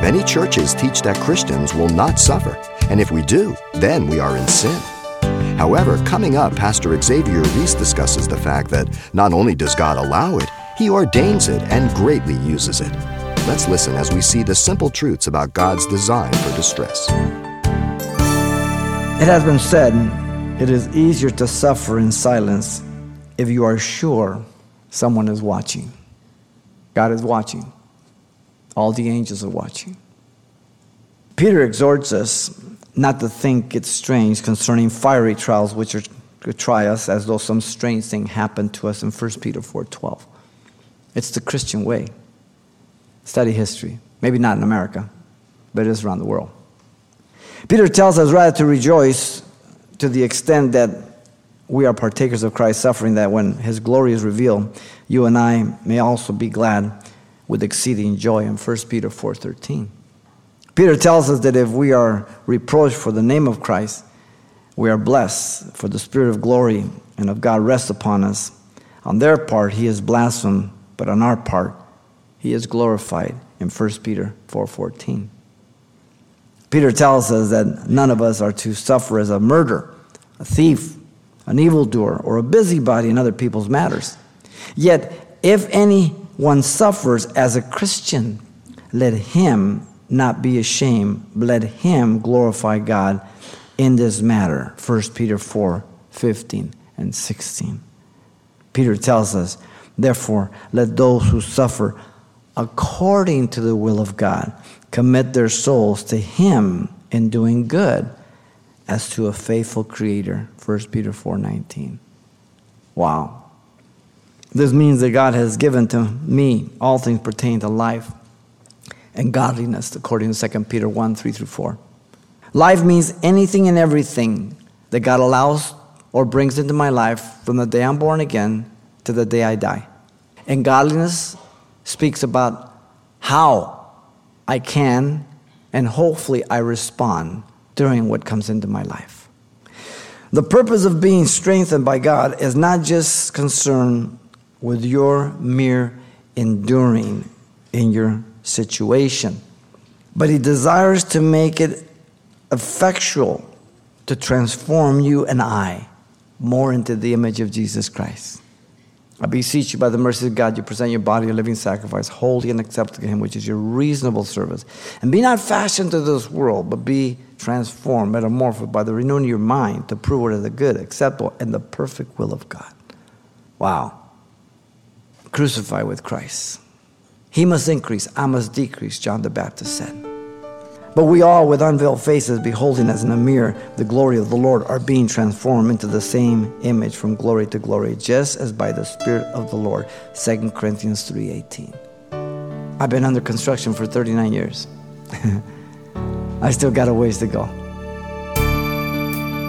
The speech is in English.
Many churches teach that Christians will not suffer, and if we do, then we are in sin. However, coming up, Pastor Xavier Reese discusses the fact that not only does God allow it, He ordains it and greatly uses it. Let's listen as we see the simple truths about God's design for distress. It has been said it is easier to suffer in silence if you are sure someone is watching. God is watching, all the angels are watching. Peter exhorts us not to think it's strange concerning fiery trials which are to try us as though some strange thing happened to us in 1 Peter 4:12. It's the Christian way. Study history. Maybe not in America, but it is around the world. Peter tells us rather to rejoice to the extent that we are partakers of Christ's suffering, that when his glory is revealed, you and I may also be glad with exceeding joy in 1 Peter 4:13. Peter tells us that if we are reproached for the name of Christ, we are blessed, for the Spirit of glory and of God rests upon us. On their part, he is blasphemed, but on our part, he is glorified in 1 Peter 4:14. Peter tells us that none of us are to suffer as a murderer, a thief, an evildoer, or a busybody in other people's matters. Yet, if anyone suffers as a Christian, let him not be ashamed, let him glorify God in this matter. 1 Peter 4 15 and 16. Peter tells us, therefore, let those who suffer according to the will of God commit their souls to Him in doing good as to a faithful Creator. 1 Peter 4 19. Wow. This means that God has given to me all things pertaining to life and godliness, according to 2 Peter 1 3 through 4. Life means anything and everything that God allows or brings into my life from the day I'm born again to the day I die. And godliness speaks about how I can and hopefully I respond during what comes into my life. The purpose of being strengthened by God is not just concerned with your mere enduring in your situation, but He desires to make it effectual to transform you and I more into the image of Jesus Christ. I beseech you by the mercy of God, you present your body a living sacrifice, holy and acceptable to Him, which is your reasonable service. And be not fashioned to this world, but be transformed, metamorphosed by the renewing of your mind to prove what is the good, acceptable, and the perfect will of God. Wow. Crucify with Christ. He must increase, I must decrease, John the Baptist said. But we all, with unveiled faces, beholding as in a mirror the glory of the Lord, are being transformed into the same image from glory to glory, just as by the Spirit of the Lord. 2 Corinthians 3.18. I've been under construction for 39 years. I still got a ways to go.